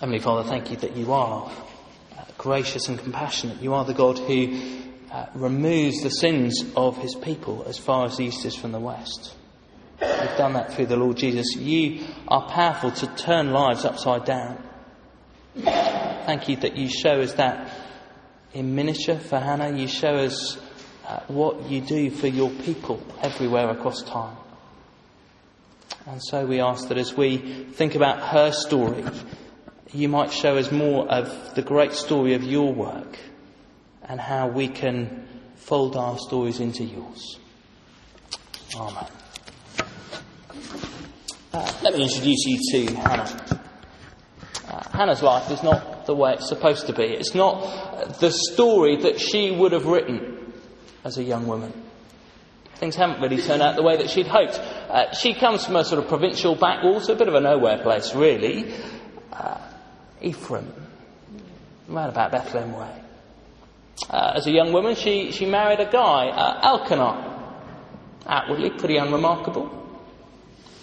Heavenly Father, thank you that you are uh, gracious and compassionate. You are the God who uh, removes the sins of his people as far as the east is from the west. You've done that through the Lord Jesus. You are powerful to turn lives upside down. Thank you that you show us that in miniature for Hannah. You show us uh, what you do for your people everywhere across time. And so we ask that as we think about her story, you might show us more of the great story of your work and how we can fold our stories into yours. Amen. Uh, let me introduce you to Hannah. Uh, Hannah's life is not the way it's supposed to be. It's not the story that she would have written as a young woman. Things haven't really turned out the way that she'd hoped. Uh, she comes from a sort of provincial backwater, a bit of a nowhere place, really. Ephraim, right about Bethlehem way. Uh, as a young woman, she, she married a guy, uh, Elkanah. Outwardly pretty unremarkable.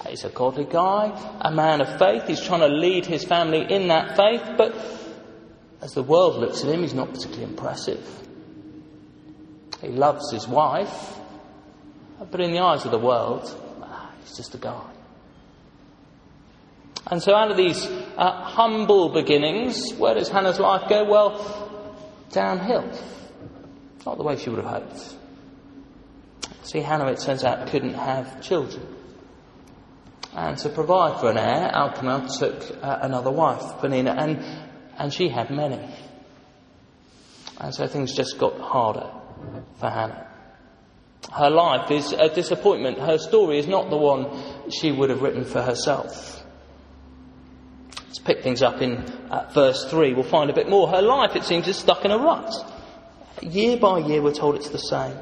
He's a godly guy, a man of faith. He's trying to lead his family in that faith, but as the world looks at him, he's not particularly impressive. He loves his wife, but in the eyes of the world, ah, he's just a guy. And so, out of these uh, humble beginnings, where does Hannah's life go? Well, downhill. Not the way she would have hoped. See, Hannah, it turns out, couldn't have children. And to provide for an heir, Elkanah took uh, another wife, Peninnah, and, and she had many. And so things just got harder for Hannah. Her life is a disappointment. Her story is not the one she would have written for herself. Let's pick things up in uh, verse 3. We'll find a bit more. Her life, it seems, is stuck in a rut. Year by year, we're told it's the same.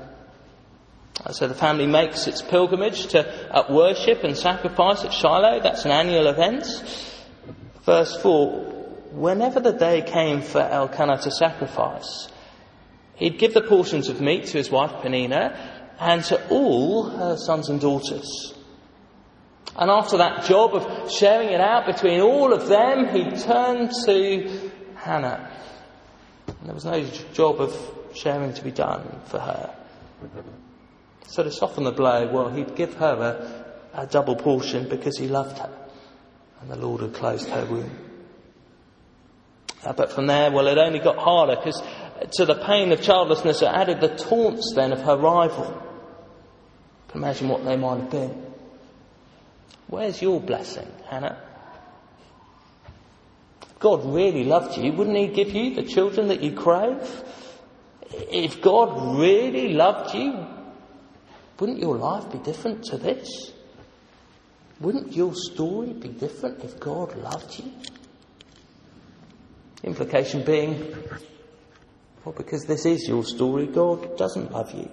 Uh, so the family makes its pilgrimage to uh, worship and sacrifice at Shiloh. That's an annual event. Verse 4 Whenever the day came for Elkanah to sacrifice, he'd give the portions of meat to his wife Peninnah and to all her sons and daughters. And after that job of sharing it out between all of them, he turned to Hannah. And there was no job of sharing to be done for her. So to soften the blow, well, he'd give her a, a double portion because he loved her. And the Lord had closed her womb. Uh, but from there, well, it only got harder because to the pain of childlessness, it added the taunts then of her rival. Can imagine what they might have been. Where's your blessing, Hannah? God really loved you, wouldn't He give you the children that you crave? If God really loved you, wouldn't your life be different to this? Wouldn't your story be different if God loved you? Implication being, well, because this is your story, God doesn't love you.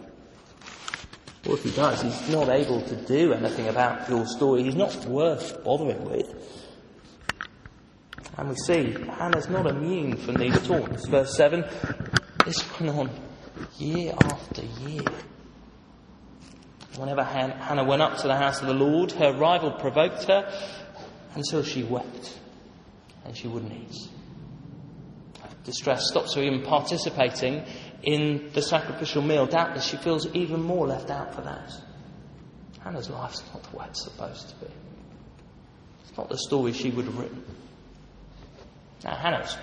Or if he does, he's not able to do anything about your story. He's not worth bothering with. And we see Hannah's not immune from these taunts. Verse 7 this went on year after year. Whenever Hannah went up to the house of the Lord, her rival provoked her until she wept and she wouldn't eat. Distress stops her even participating in the sacrificial meal, doubtless she feels even more left out for that. Hannah's life's not the way it's supposed to be. It's not the story she would have written. Now, Hannah's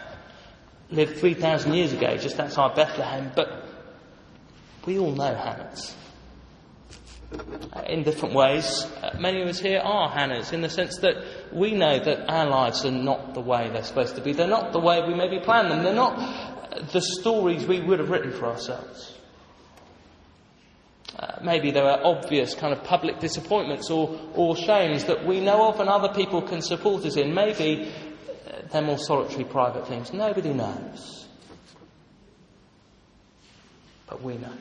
lived 3,000 years ago just outside Bethlehem, but we all know Hannah's. In different ways, uh, many of us here are Hannah's in the sense that we know that our lives are not the way they're supposed to be. They're not the way we maybe planned them. They're not the stories we would have written for ourselves. Uh, maybe there are obvious kind of public disappointments or, or shames that we know of and other people can support us in. Maybe uh, they're more solitary private things. Nobody knows. But we know.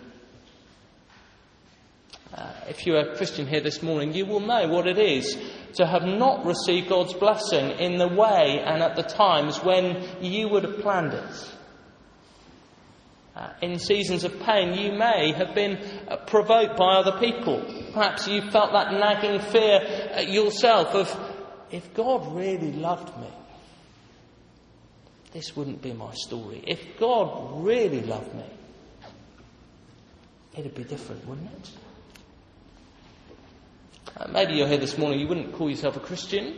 Uh, if you're a Christian here this morning, you will know what it is to have not received God's blessing in the way and at the times when you would have planned it. Uh, in seasons of pain, you may have been uh, provoked by other people. Perhaps you felt that nagging fear uh, yourself of, if God really loved me, this wouldn't be my story. If God really loved me, it'd be different, wouldn't it? Uh, maybe you're here this morning, you wouldn't call yourself a Christian.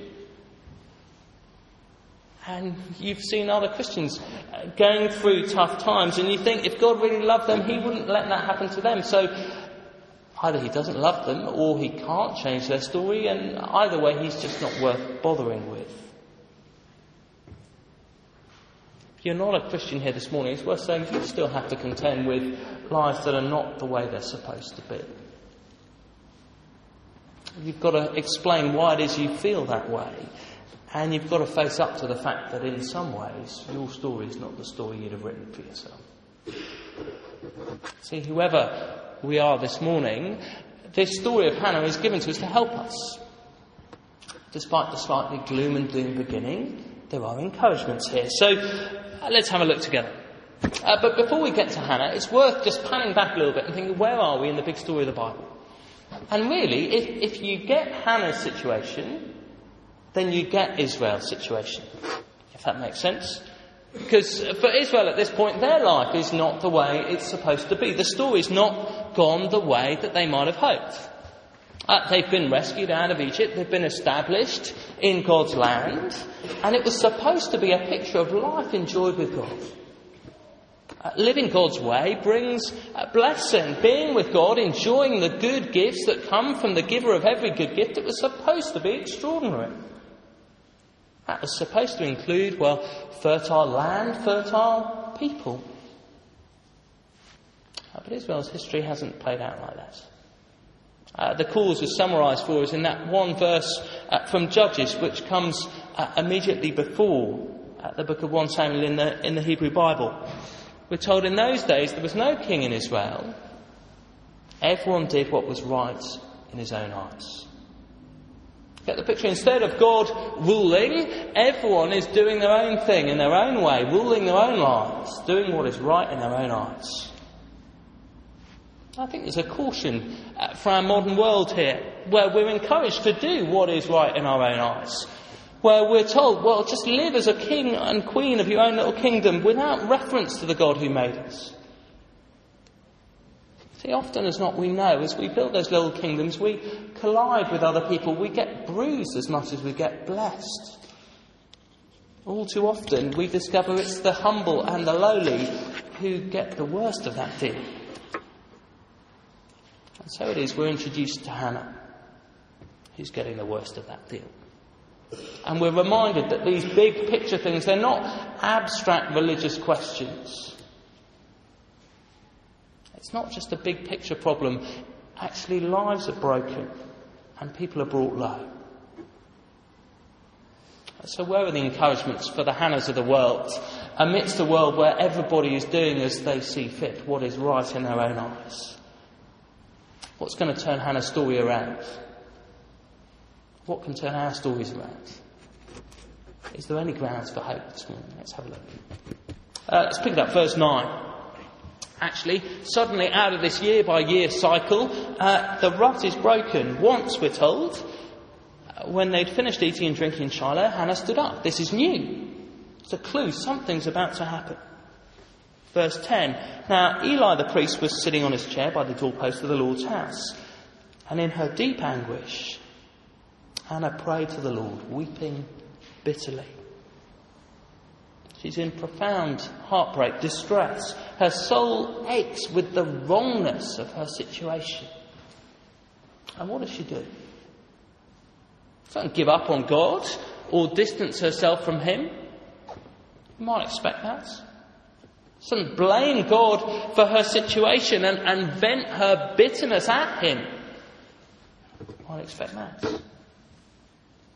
And you've seen other Christians uh, going through tough times, and you think if God really loved them, He wouldn't let that happen to them. So either He doesn't love them, or He can't change their story, and either way, He's just not worth bothering with. If you're not a Christian here this morning, it's worth saying you still have to contend with lives that are not the way they're supposed to be. You've got to explain why it is you feel that way. And you've got to face up to the fact that in some ways your story is not the story you'd have written for yourself. See, whoever we are this morning, this story of Hannah is given to us to help us. Despite the slightly gloom and doom beginning, there are encouragements here. So uh, let's have a look together. Uh, but before we get to Hannah, it's worth just panning back a little bit and thinking, where are we in the big story of the Bible? And really, if, if you get Hannah's situation, then you get Israel's situation. If that makes sense. Because for Israel at this point, their life is not the way it's supposed to be. The story's not gone the way that they might have hoped. Uh, they've been rescued out of Egypt, they've been established in God's land, and it was supposed to be a picture of life enjoyed with God. Uh, living God's way brings a blessing. Being with God, enjoying the good gifts that come from the giver of every good gift, it was supposed to be extraordinary. That was supposed to include, well, fertile land, fertile people. But Israel's history hasn't played out like that. Uh, the cause is summarised for us in that one verse uh, from Judges, which comes uh, immediately before uh, the book of 1 Samuel in the, in the Hebrew Bible. We're told in those days there was no king in Israel. Everyone did what was right in his own eyes. Get the picture? Instead of God ruling, everyone is doing their own thing in their own way, ruling their own lives, doing what is right in their own eyes. I think there's a caution uh, for our modern world here, where we're encouraged to do what is right in our own eyes where we're told, well, just live as a king and queen of your own little kingdom without reference to the God who made us. See, often as not, we know as we build those little kingdoms, we collide with other people. We get bruised as much as we get blessed. All too often, we discover it's the humble and the lowly who get the worst of that deal. And so it is we're introduced to Hannah, who's getting the worst of that deal. And we're reminded that these big picture things, they're not abstract religious questions. It's not just a big picture problem. Actually, lives are broken and people are brought low. So, where are the encouragements for the Hannahs of the world amidst a world where everybody is doing as they see fit, what is right in their own eyes? What's going to turn Hannah's story around? What can turn our stories around? Is there any grounds for hope this morning? Let's have a look. Uh, let's pick it up, verse 9. Actually, suddenly out of this year by year cycle, uh, the rut is broken. Once, we're told, when they'd finished eating and drinking in Shiloh, Hannah stood up. This is new. It's a clue. Something's about to happen. Verse 10. Now, Eli the priest was sitting on his chair by the doorpost of the Lord's house. And in her deep anguish, Hannah prayed to the Lord, weeping bitterly. She's in profound heartbreak, distress. Her soul aches with the wrongness of her situation. And what does she do? She doesn't give up on God or distance herself from Him. You might expect that. She doesn't blame God for her situation and, and vent her bitterness at Him. You might expect that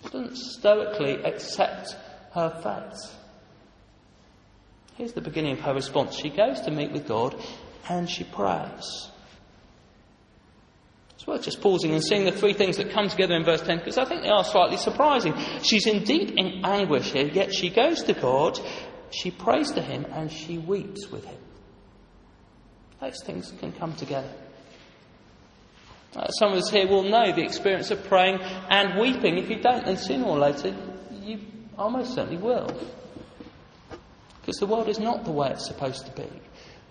She doesn't stoically accept her fate. Here's the beginning of her response. She goes to meet with God and she prays. It's worth just pausing and seeing the three things that come together in verse 10 because I think they are slightly surprising. She's indeed in anguish here, yet she goes to God, she prays to Him, and she weeps with Him. Those things can come together. Uh, some of us here will know the experience of praying and weeping. If you don't, then sooner or later you almost certainly will. Because the world is not the way it's supposed to be.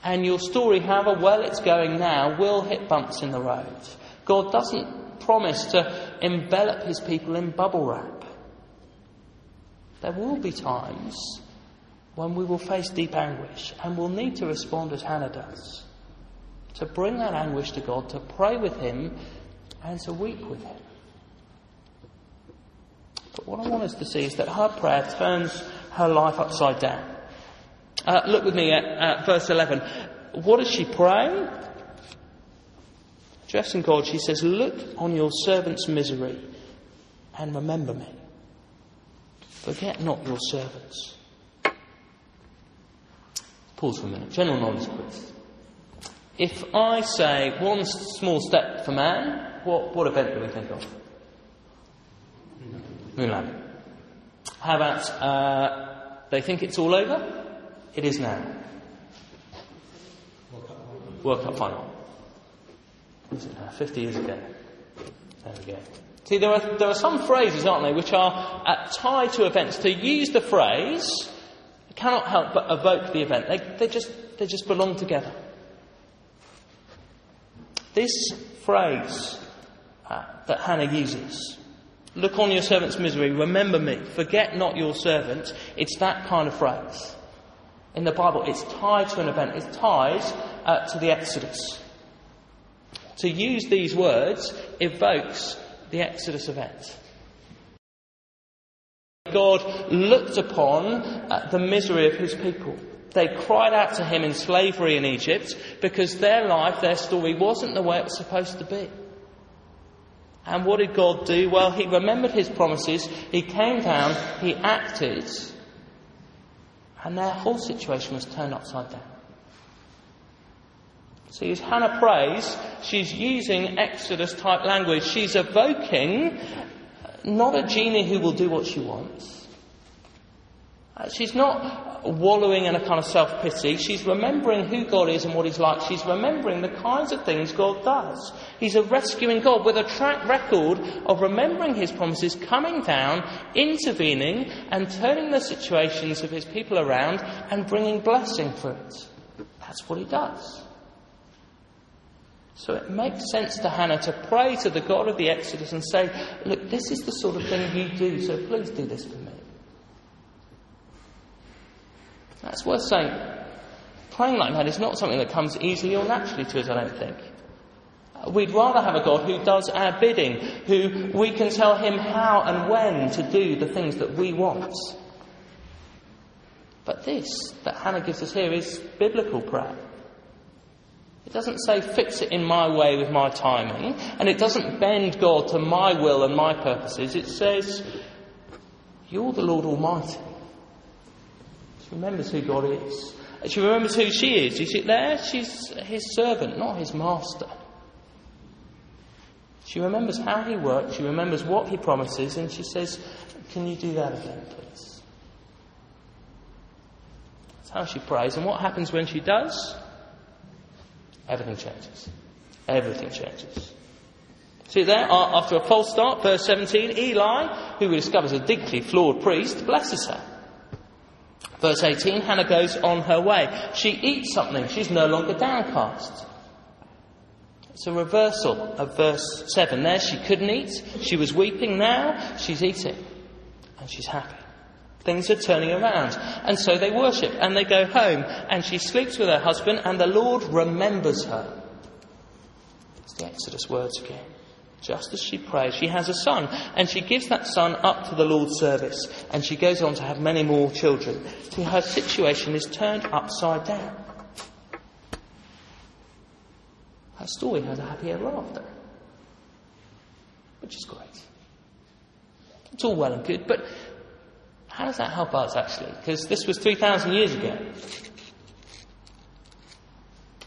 And your story, however well it's going now, will hit bumps in the road. God doesn't promise to envelop his people in bubble wrap. There will be times when we will face deep anguish and we'll need to respond as Hannah does. To bring that anguish to God, to pray with Him, and to weep with Him. But what I want us to see is that her prayer turns her life upside down. Uh, look with me at, at verse 11. What does she pray? Addressing God, she says, Look on your servant's misery and remember me. Forget not your servants. Pause for a minute. General knowledge quiz. If I say one small step for man, what, what event do we think of? Moon landing. How about uh, they think it's all over? It is now. World Cup final. Was it now? 50 years ago. There we go. See, there are, there are some phrases, aren't they, which are uh, tied to events. To use the phrase cannot help but evoke the event. They, they, just, they just belong together. This phrase uh, that Hannah uses, look on your servant's misery, remember me, forget not your servant, it's that kind of phrase. In the Bible, it's tied to an event, it's tied uh, to the Exodus. To use these words evokes the Exodus event. God looked upon uh, the misery of his people. They cried out to him in slavery in Egypt because their life, their story, wasn't the way it was supposed to be. And what did God do? Well, he remembered his promises, he came down, he acted, and their whole situation was turned upside down. See, as Hannah prays, she's using Exodus type language. She's evoking not a genie who will do what she wants. She's not wallowing in a kind of self pity. She's remembering who God is and what He's like. She's remembering the kinds of things God does. He's a rescuing God with a track record of remembering His promises, coming down, intervening, and turning the situations of His people around and bringing blessing for it. That's what He does. So it makes sense to Hannah to pray to the God of the Exodus and say, Look, this is the sort of thing you do, so please do this for me. That's worth saying. Praying like that is not something that comes easily or naturally to us, I don't think. We'd rather have a God who does our bidding, who we can tell him how and when to do the things that we want. But this that Hannah gives us here is biblical prayer. It doesn't say fix it in my way with my timing, and it doesn't bend God to my will and my purposes. It says, You're the Lord Almighty. Remembers who God is. She remembers who she is. You see there? She's his servant, not his master. She remembers how he works, she remembers what he promises, and she says, Can you do that again, please? That's how she prays. And what happens when she does? Everything changes. Everything changes. See there, after a false start, verse 17, Eli, who we discover is a deeply flawed priest, blesses her. Verse 18, Hannah goes on her way. She eats something. She's no longer downcast. It's a reversal of verse 7. There she couldn't eat. She was weeping. Now she's eating. And she's happy. Things are turning around. And so they worship and they go home. And she sleeps with her husband and the Lord remembers her. It's the Exodus words again just as she prays, she has a son, and she gives that son up to the Lord's service, and she goes on to have many more children. So her situation is turned upside down. Her story has a happy ever after, which is great. It's all well and good, but how does that help us actually? Because this was 3,000 years ago.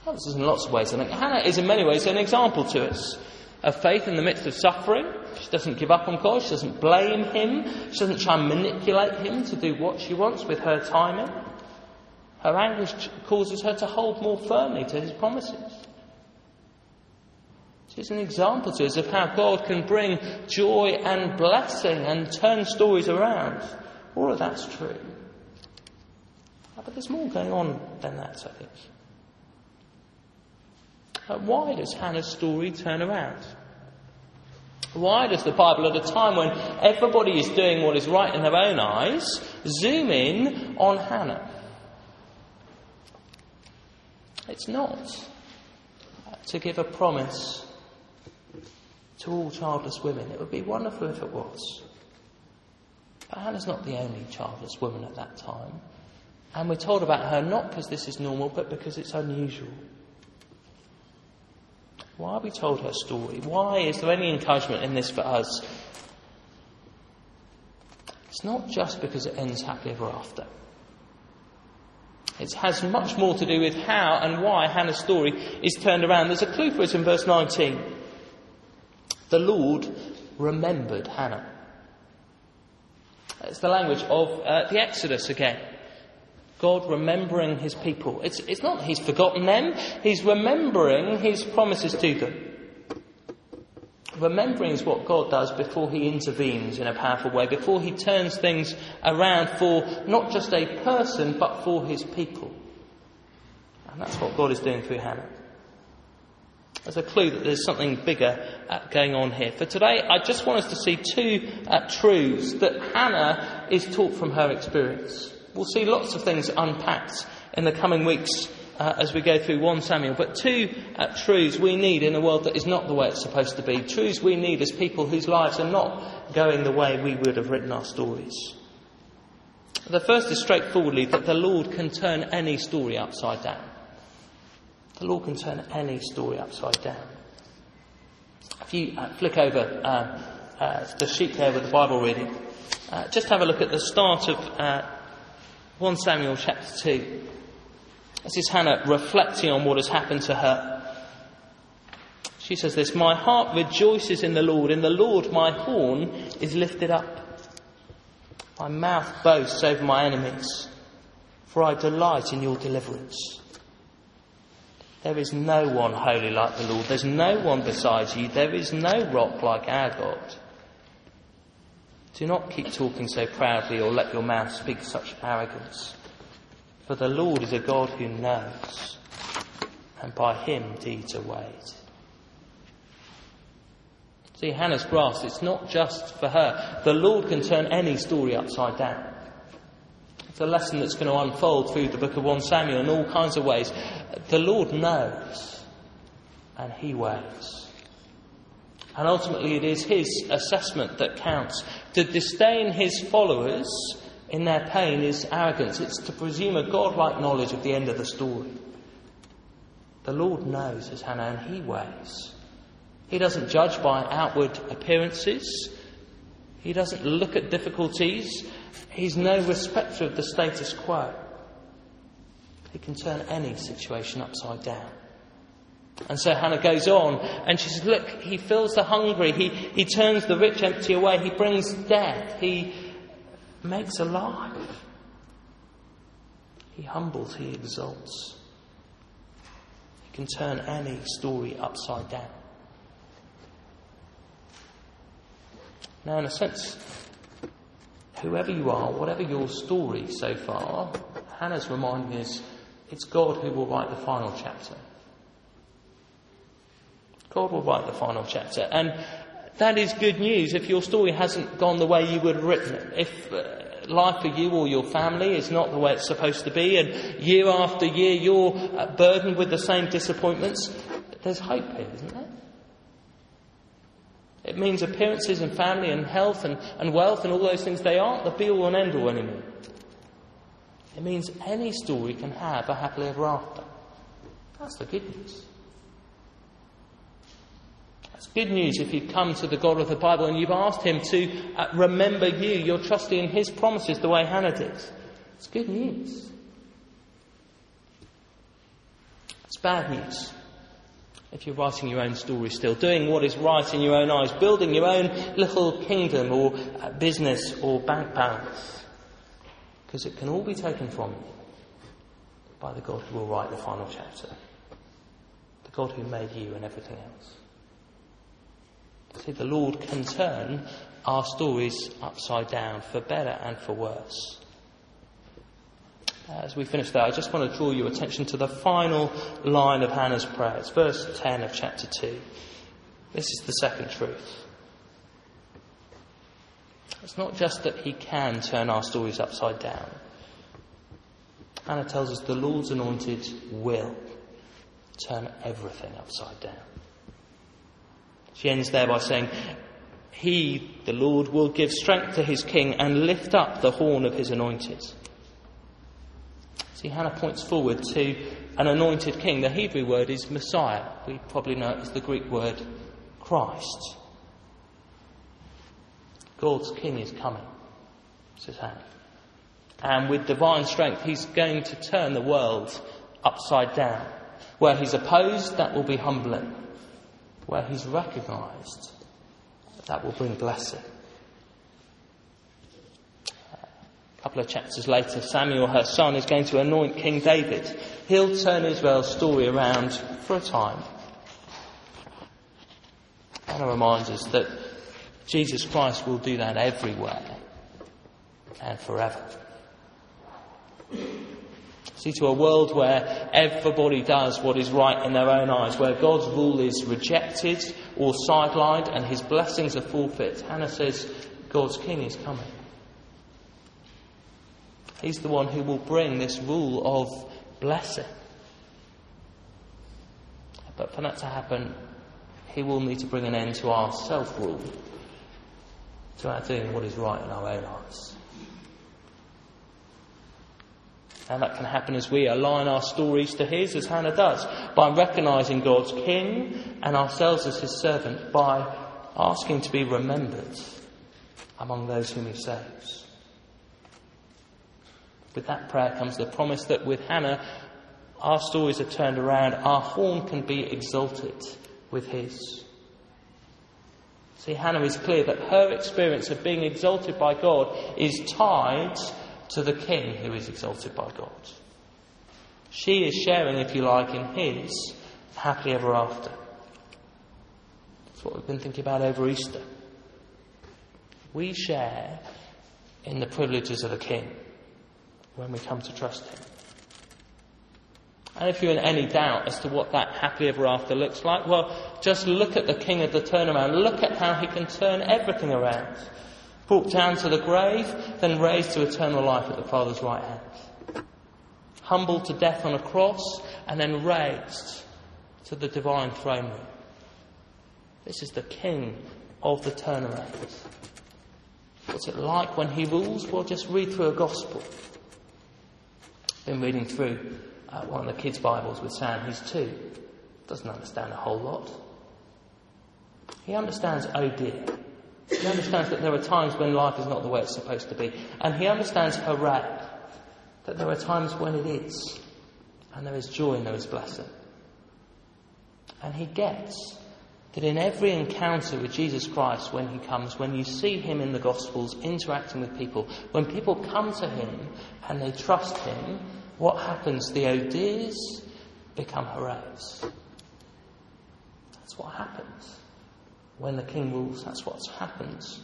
Helps us in lots of ways. I think Hannah is in many ways an example to us of faith in the midst of suffering. She doesn't give up on God. She doesn't blame Him. She doesn't try and manipulate Him to do what she wants with her timing. Her anguish causes her to hold more firmly to His promises. She's an example to us of how God can bring joy and blessing and turn stories around. All of that's true. But there's more going on than that, I think. Uh, why does Hannah's story turn around? Why does the Bible, at a time when everybody is doing what is right in their own eyes, zoom in on Hannah? It's not to give a promise to all childless women. It would be wonderful if it was. But Hannah's not the only childless woman at that time. And we're told about her not because this is normal, but because it's unusual. Why are we told her story? Why is there any encouragement in this for us? It's not just because it ends happily ever after. It has much more to do with how and why Hannah's story is turned around. There's a clue for it in verse 19. The Lord remembered Hannah. It's the language of uh, the Exodus again. God remembering his people. It's, it's not that he's forgotten them, he's remembering his promises to them. Remembering is what God does before he intervenes in a powerful way, before he turns things around for not just a person, but for his people. And that's what God is doing through Hannah. There's a clue that there's something bigger uh, going on here. For today, I just want us to see two uh, truths that Hannah is taught from her experience. We'll see lots of things unpacked in the coming weeks uh, as we go through 1 Samuel. But two uh, truths we need in a world that is not the way it's supposed to be. Truths we need as people whose lives are not going the way we would have written our stories. The first is straightforwardly that the Lord can turn any story upside down. The Lord can turn any story upside down. If you uh, flick over uh, uh, the sheet there with the Bible reading, uh, just have a look at the start of 1 Samuel chapter 2. This is Hannah reflecting on what has happened to her. She says this My heart rejoices in the Lord. In the Lord, my horn is lifted up. My mouth boasts over my enemies, for I delight in your deliverance. There is no one holy like the Lord. There's no one besides you. There is no rock like our God. Do not keep talking so proudly or let your mouth speak such arrogance. For the Lord is a God who knows, and by him deeds are weighed. See, Hannah's grasped, it's not just for her. The Lord can turn any story upside down. It's a lesson that's going to unfold through the book of 1 Samuel in all kinds of ways. The Lord knows, and he weighs. And ultimately, it is his assessment that counts. To disdain his followers in their pain is arrogance. It's to presume a godlike knowledge of the end of the story. The Lord knows, as Hannah, and he weighs. He doesn't judge by outward appearances. He doesn't look at difficulties. He's no respecter of the status quo. He can turn any situation upside down. And so Hannah goes on and she says, Look, he fills the hungry, he, he turns the rich empty away, he brings death, he makes alive. He humbles, he exalts. He can turn any story upside down. Now, in a sense, whoever you are, whatever your story so far, Hannah's reminding us it's God who will write the final chapter. God will write the final chapter. And that is good news if your story hasn't gone the way you would have written it. If uh, life for you or your family is not the way it's supposed to be, and year after year you're uh, burdened with the same disappointments, there's hope here, isn't there? It means appearances and family and health and, and wealth and all those things, they aren't the be all and end all anymore. It means any story can have a happily ever after. That's the good news. It's good news if you've come to the God of the Bible and you've asked Him to uh, remember you. You're trusting in His promises the way Hannah did. It's good news. It's bad news if you're writing your own story still, doing what is right in your own eyes, building your own little kingdom or uh, business or bank balance. Because it can all be taken from you by the God who will write the final chapter. The God who made you and everything else. See, the Lord can turn our stories upside down for better and for worse. Uh, as we finish there, I just want to draw your attention to the final line of Hannah's prayer. It's verse 10 of chapter 2. This is the second truth. It's not just that he can turn our stories upside down. Hannah tells us the Lord's anointed will turn everything upside down. She ends there by saying, He, the Lord, will give strength to his king and lift up the horn of his anointed. See, Hannah points forward to an anointed king. The Hebrew word is Messiah. We probably know it as the Greek word Christ. God's king is coming, says Hannah. And with divine strength, he's going to turn the world upside down. Where he's opposed, that will be humbling. Where he's recognized, that will bring blessing. A couple of chapters later, Samuel, her son, is going to anoint King David. He'll turn Israel's story around for a time. Hannah reminds us that Jesus Christ will do that everywhere and forever. See, to a world where everybody does what is right in their own eyes, where God's rule is rejected or sidelined and his blessings are forfeit, Hannah says God's king is coming. He's the one who will bring this rule of blessing. But for that to happen, he will need to bring an end to our self rule, to our doing what is right in our own eyes. And that can happen as we align our stories to His, as Hannah does, by recognizing God's King and ourselves as His servant, by asking to be remembered among those whom He saves. With that prayer comes the promise that with Hannah, our stories are turned around, our horn can be exalted with His. See, Hannah is clear that her experience of being exalted by God is tied to the king who is exalted by God. She is sharing, if you like, in his happily ever after. That's what we've been thinking about over Easter. We share in the privileges of the king when we come to trust him. And if you're in any doubt as to what that happily ever after looks like, well, just look at the king of the turnaround. Look at how he can turn everything around brought down to the grave, then raised to eternal life at the Father's right hand. Humbled to death on a cross, and then raised to the divine throne room. This is the King of the turnaround. What's it like when he rules? Well, just read through a gospel. Been reading through uh, one of the kids' Bibles with Sam. He's two. Doesn't understand a whole lot. He understands, oh dear. He understands that there are times when life is not the way it's supposed to be. And he understands hooray, that there are times when it is. And there is joy and there is blessing. And he gets that in every encounter with Jesus Christ when he comes, when you see him in the Gospels interacting with people, when people come to him and they trust him, what happens? The oh become hoorays. That's what happens when the king rules. That's what happens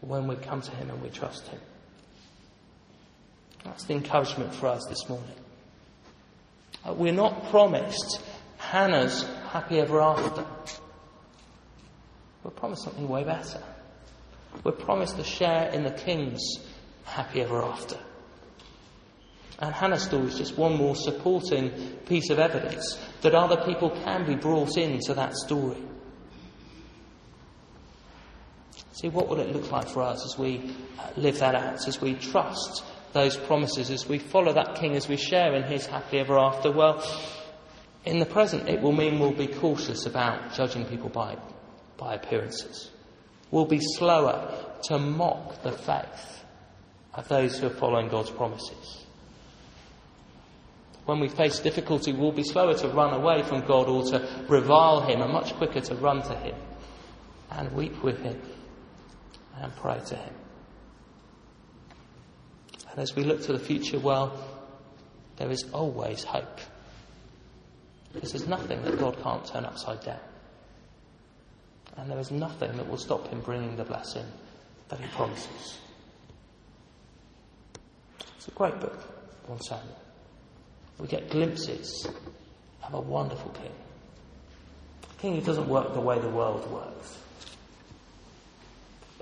when we come to him and we trust him. That's the encouragement for us this morning. Uh, we're not promised Hannah's happy ever after. We're promised something way better. We're promised a share in the king's happy ever after. And Hannah's story is just one more supporting piece of evidence that other people can be brought into that story. See, what will it look like for us as we uh, live that out, as we trust those promises, as we follow that King, as we share in his happy ever after? Well, in the present, it will mean we'll be cautious about judging people by, by appearances. We'll be slower to mock the faith of those who are following God's promises. When we face difficulty, we'll be slower to run away from God or to revile Him and much quicker to run to Him and weep with Him and pray to Him. And as we look to the future, well, there is always hope. Because there's nothing that God can't turn upside down. And there is nothing that will stop Him bringing the blessing that He promises. It's a great book, 1 Samuel. We get glimpses of a wonderful king. A king who doesn't work the way the world works,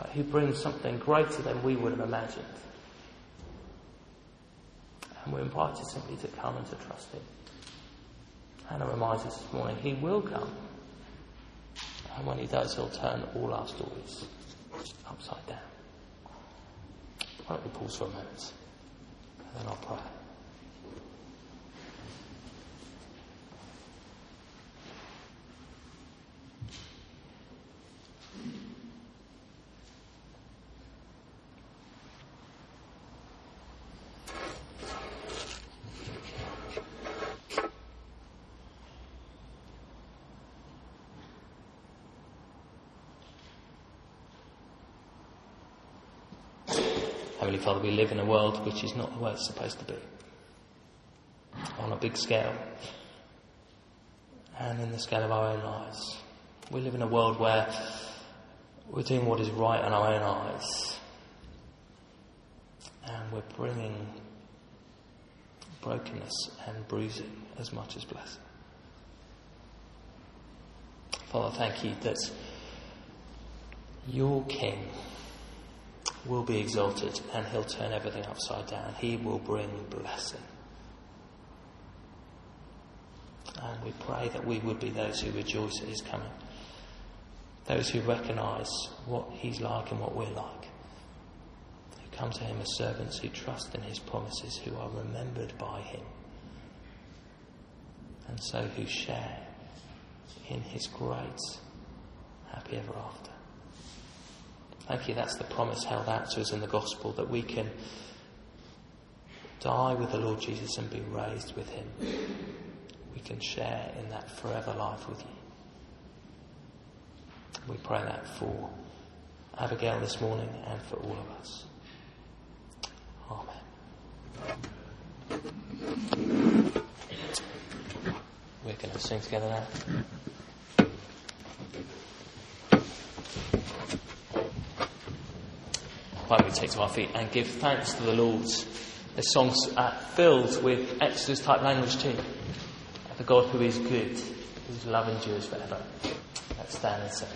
who brings something greater than we would have imagined. And we're invited simply to come and to trust him. Hannah reminds us this morning he will come. And when he does, he'll turn all our stories upside down. Why don't we pause for a moment? And then I'll pray. Heavenly Father, we live in a world which is not the way it's supposed to be. On a big scale. And in the scale of our own lives. We live in a world where we're doing what is right in our own eyes. And we're bringing brokenness and bruising as much as blessing. Father, thank you that your King will be exalted and he'll turn everything upside down. He will bring blessing. And we pray that we would be those who rejoice at his coming. Those who recognise what he's like and what we're like. Who come to him as servants who trust in his promises, who are remembered by him. And so who share in his great happy ever after. Thank you, that's the promise held out to us in the gospel that we can die with the Lord Jesus and be raised with him. We can share in that forever life with you. We pray that for Abigail this morning and for all of us. Amen. We're going to sing together now. Why don't we take to our feet and give thanks to the Lord? The song's uh, filled with Exodus type language too. The God who is good, whose love endures forever. Let's stand and sing.